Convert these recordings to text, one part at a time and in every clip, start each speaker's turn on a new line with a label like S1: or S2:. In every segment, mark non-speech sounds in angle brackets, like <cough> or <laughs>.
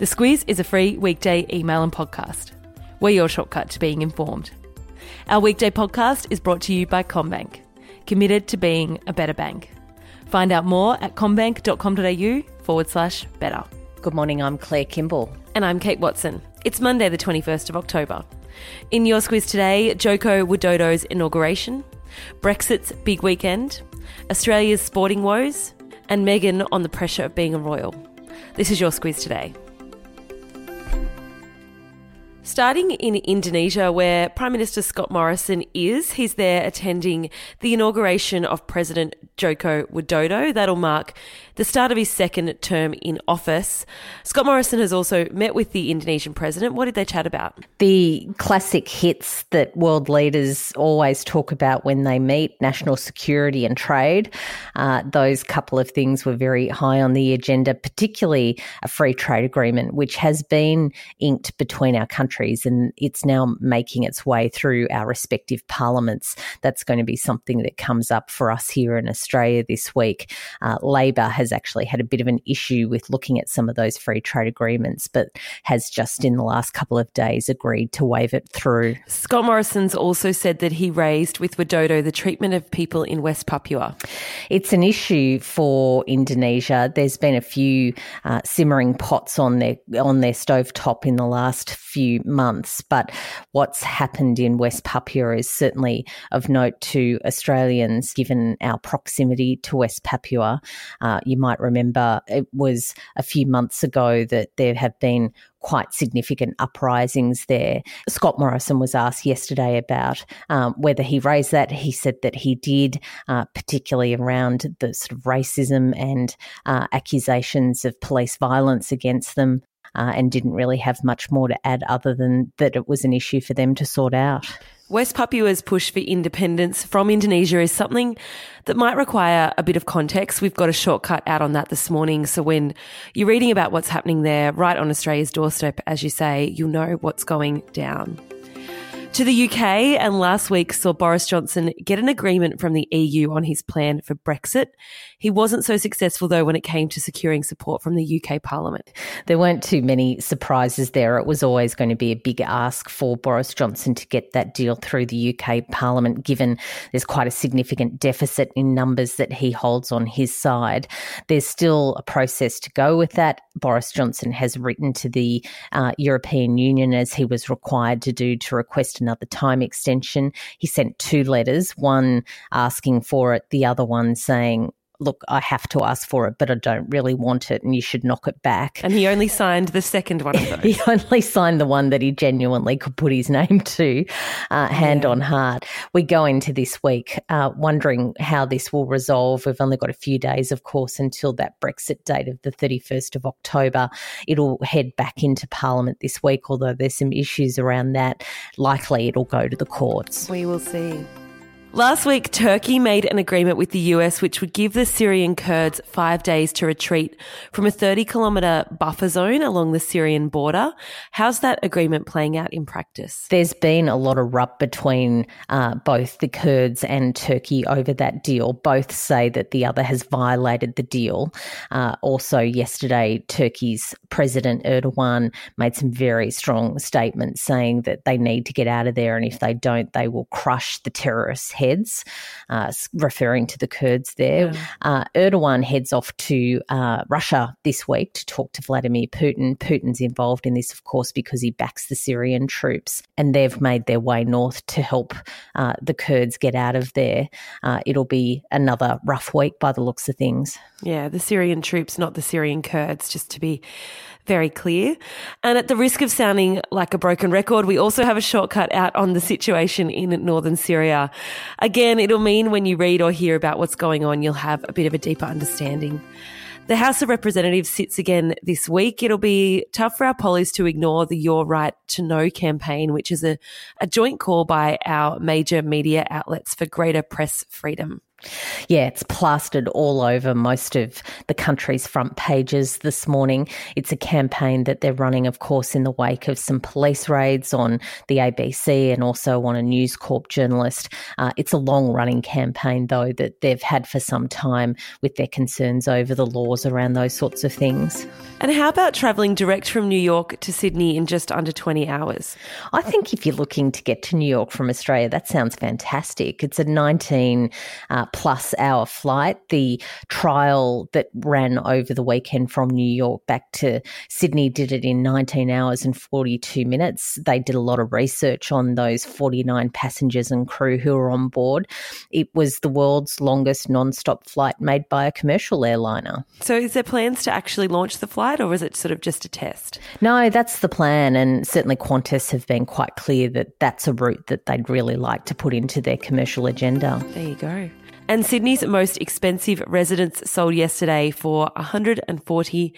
S1: The Squiz is a free weekday email and podcast. We're your shortcut to being informed. Our weekday podcast is brought to you by CommBank, committed to being a better bank. Find out more at commbank.com.au forward slash better.
S2: Good morning, I'm Claire Kimball.
S1: And I'm Kate Watson. It's Monday, the 21st of October. In your Squiz today, Joko Widodo's inauguration, Brexit's big weekend, Australia's sporting woes, and Meghan on the pressure of being a royal. This is your Squiz today. Starting in Indonesia, where Prime Minister Scott Morrison is, he's there attending the inauguration of President Joko Widodo. That'll mark the start of his second term in office. Scott Morrison has also met with the Indonesian president. What did they chat about?
S2: The classic hits that world leaders always talk about when they meet national security and trade. Uh, those couple of things were very high on the agenda, particularly a free trade agreement, which has been inked between our countries and it's now making its way through our respective parliaments. That's going to be something that comes up for us here in Australia this week. Uh, Labor has has actually had a bit of an issue with looking at some of those free trade agreements, but has just in the last couple of days agreed to wave it through.
S1: Scott Morrison's also said that he raised with Widodo the treatment of people in West Papua.
S2: It's an issue for Indonesia. There's been a few uh, simmering pots on their on their stove top in the last few months, but what's happened in West Papua is certainly of note to Australians, given our proximity to West Papua. Uh, you might remember it was a few months ago that there have been quite significant uprisings there. Scott Morrison was asked yesterday about um, whether he raised that. He said that he did, uh, particularly around the sort of racism and uh, accusations of police violence against them. Uh, and didn't really have much more to add other than that it was an issue for them to sort out.
S1: West Papua's push for independence from Indonesia is something that might require a bit of context. We've got a shortcut out on that this morning. So when you're reading about what's happening there, right on Australia's doorstep, as you say, you'll know what's going down to the UK, and last week saw Boris Johnson get an agreement from the EU on his plan for Brexit. He wasn't so successful, though, when it came to securing support from the UK Parliament.
S2: There weren't too many surprises there. It was always going to be a big ask for Boris Johnson to get that deal through the UK Parliament, given there's quite a significant deficit in numbers that he holds on his side. There's still a process to go with that. Boris Johnson has written to the uh, European Union as he was required to do to request another time extension. He sent two letters, one asking for it, the other one saying, look, I have to ask for it, but I don't really want it, and you should knock it back.
S1: And he only signed the second one of <laughs> those.
S2: he only signed the one that he genuinely could put his name to, uh, hand yeah. on heart. We go into this week uh, wondering how this will resolve. We've only got a few days, of course, until that Brexit date of the 31st of October. It'll head back into Parliament this week, although there's some issues around that. Likely it'll go to the courts.
S1: We will see. Last week, Turkey made an agreement with the US which would give the Syrian Kurds five days to retreat from a 30 kilometre buffer zone along the Syrian border. How's that agreement playing out in practice?
S2: There's been a lot of rub between uh, both the Kurds and Turkey over that deal. Both say that the other has violated the deal. Uh, also, yesterday, Turkey's President Erdogan made some very strong statements saying that they need to get out of there, and if they don't, they will crush the terrorists heads, uh, referring to the Kurds there. Yeah. Uh, Erdogan heads off to uh, Russia this week to talk to Vladimir Putin. Putin's involved in this, of course, because he backs the Syrian troops, and they've made their way north to help uh, the Kurds get out of there. Uh, it'll be another rough week by the looks of things.
S1: Yeah, the Syrian troops, not the Syrian Kurds, just to be very clear. And at the risk of sounding like a broken record, we also have a shortcut out on the situation in northern Syria. Again, it'll mean when you read or hear about what's going on, you'll have a bit of a deeper understanding. The House of Representatives sits again this week. It'll be tough for our pollies to ignore the Your Right to Know campaign, which is a, a joint call by our major media outlets for greater press freedom.
S2: Yeah, it's plastered all over most of the country's front pages this morning. It's a campaign that they're running, of course, in the wake of some police raids on the ABC and also on a News Corp journalist. Uh, it's a long running campaign, though, that they've had for some time with their concerns over the laws around those sorts of things.
S1: And how about travelling direct from New York to Sydney in just under 20 hours?
S2: I think if you're looking to get to New York from Australia, that sounds fantastic. It's a 19 uh, plus hour flight. The trial that ran over the weekend from New York back to Sydney did it in 19 hours and 42 minutes. They did a lot of research on those 49 passengers and crew who were on board. It was the world's longest non-stop flight made by a commercial airliner.
S1: So is there plans to actually launch the flight or is it sort of just a test?
S2: No, that's the plan. And certainly Qantas have been quite clear that that's a route that they'd really like to put into their commercial agenda.
S1: There you go. And Sydney's most expensive residence sold yesterday for $140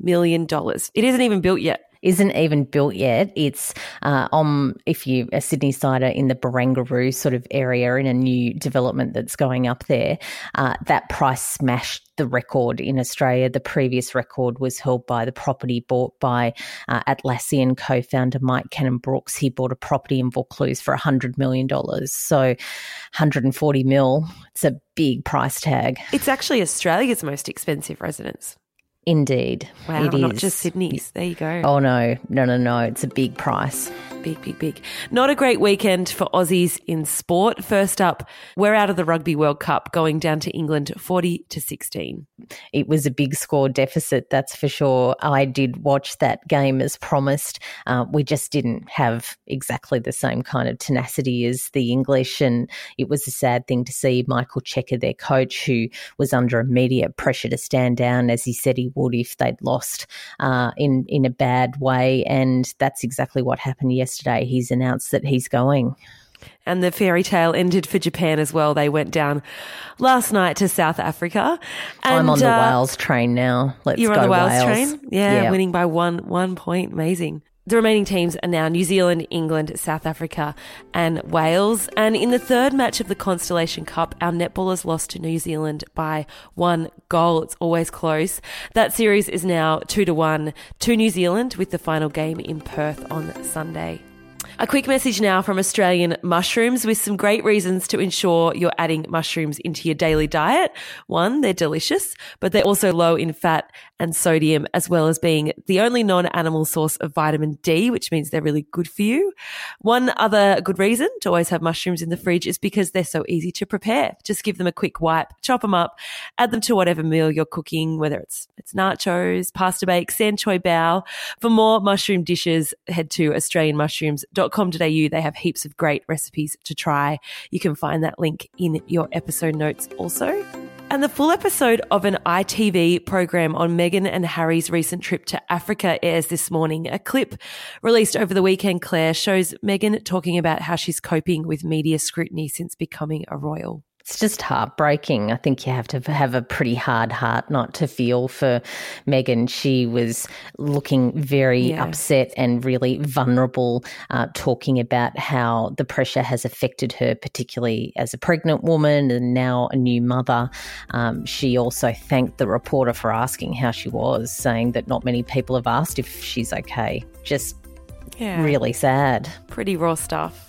S1: million. dollars. It isn't even built yet
S2: isn't even built yet. It's uh, on, if you a Sydney sider in the Barangaroo sort of area in a new development that's going up there. Uh, that price smashed the record in Australia. The previous record was held by the property bought by uh, Atlassian co-founder Mike Cannon Brookes. He bought a property in Vaucluse for $100 million. So 140 mil, it's a big price tag.
S1: It's actually Australia's most expensive residence.
S2: Indeed.
S1: Wow, it not is. just Sydney's. There you go.
S2: Oh, no. No, no, no. It's a big price.
S1: Big, big, big. Not a great weekend for Aussies in sport. First up, we're out of the Rugby World Cup, going down to England 40 to 16.
S2: It was a big score deficit, that's for sure. I did watch that game as promised. Uh, we just didn't have exactly the same kind of tenacity as the English, and it was a sad thing to see Michael Cheika, their coach, who was under immediate pressure to stand down, as he said he would if they'd lost uh, in in a bad way, and that's exactly what happened yesterday he's announced that he's going.
S1: And the fairy tale ended for Japan as well. They went down last night to South Africa. And,
S2: I'm on the uh, Wales train now. Let's
S1: you're
S2: go
S1: on the Wales,
S2: Wales.
S1: train? Yeah, yeah, winning by one one point. Amazing. The remaining teams are now New Zealand, England, South Africa, and Wales. And in the third match of the Constellation Cup, our netballers lost to New Zealand by one goal. It's always close. That series is now two to one to New Zealand, with the final game in Perth on Sunday. A quick message now from Australian Mushrooms with some great reasons to ensure you're adding mushrooms into your daily diet. One, they're delicious, but they're also low in fat and sodium, as well as being the only non animal source of vitamin D, which means they're really good for you. One other good reason to always have mushrooms in the fridge is because they're so easy to prepare. Just give them a quick wipe, chop them up, add them to whatever meal you're cooking, whether it's, it's nachos, pasta bake, san choy bao. For more mushroom dishes, head to australianmushrooms.com.au. They have heaps of great recipes to try. You can find that link in your episode notes also. And the full episode of an ITV program on Meghan and Harry's recent trip to Africa airs this morning. A clip released over the weekend, Claire, shows Meghan talking about how she's coping with media scrutiny since becoming a royal
S2: it's just heartbreaking. I think you have to have a pretty hard heart not to feel for Meghan. She was looking very yeah. upset and really vulnerable, uh, talking about how the pressure has affected her, particularly as a pregnant woman and now a new mother. Um, she also thanked the reporter for asking how she was, saying that not many people have asked if she's okay. Just yeah. really sad.
S1: Pretty raw stuff.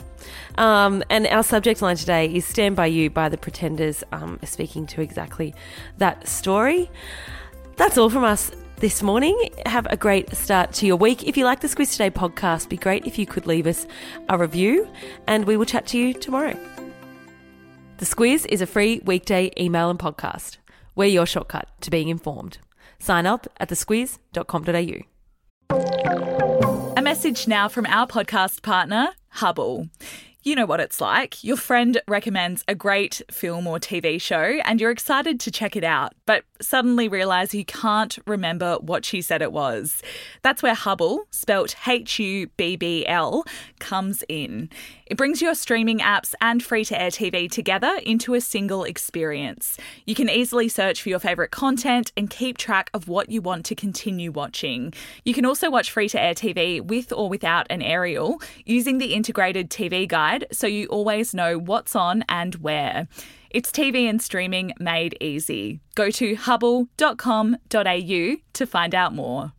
S1: Um, and our subject line today is Stand By You by the Pretenders, um, speaking to exactly that story. That's all from us this morning. Have a great start to your week. If you like the Squiz Today podcast, be great if you could leave us a review, and we will chat to you tomorrow. The Squiz is a free weekday email and podcast. We're your shortcut to being informed. Sign up at thesquiz.com.au.
S3: A message now from our podcast partner, Hubbl. You know what it's like. Your friend recommends a great film or TV show and you're excited to check it out, but suddenly realize you can't remember what she said it was. That's where Hubbl, spelt H U B B L, comes in. It brings your streaming apps and free to air TV together into a single experience. You can easily search for your favourite content and keep track of what you want to continue watching. You can also watch free to air TV with or without an aerial using the integrated TV guide so you always know what's on and where. It's TV and streaming made easy. Go to hubbl.com.au to find out more.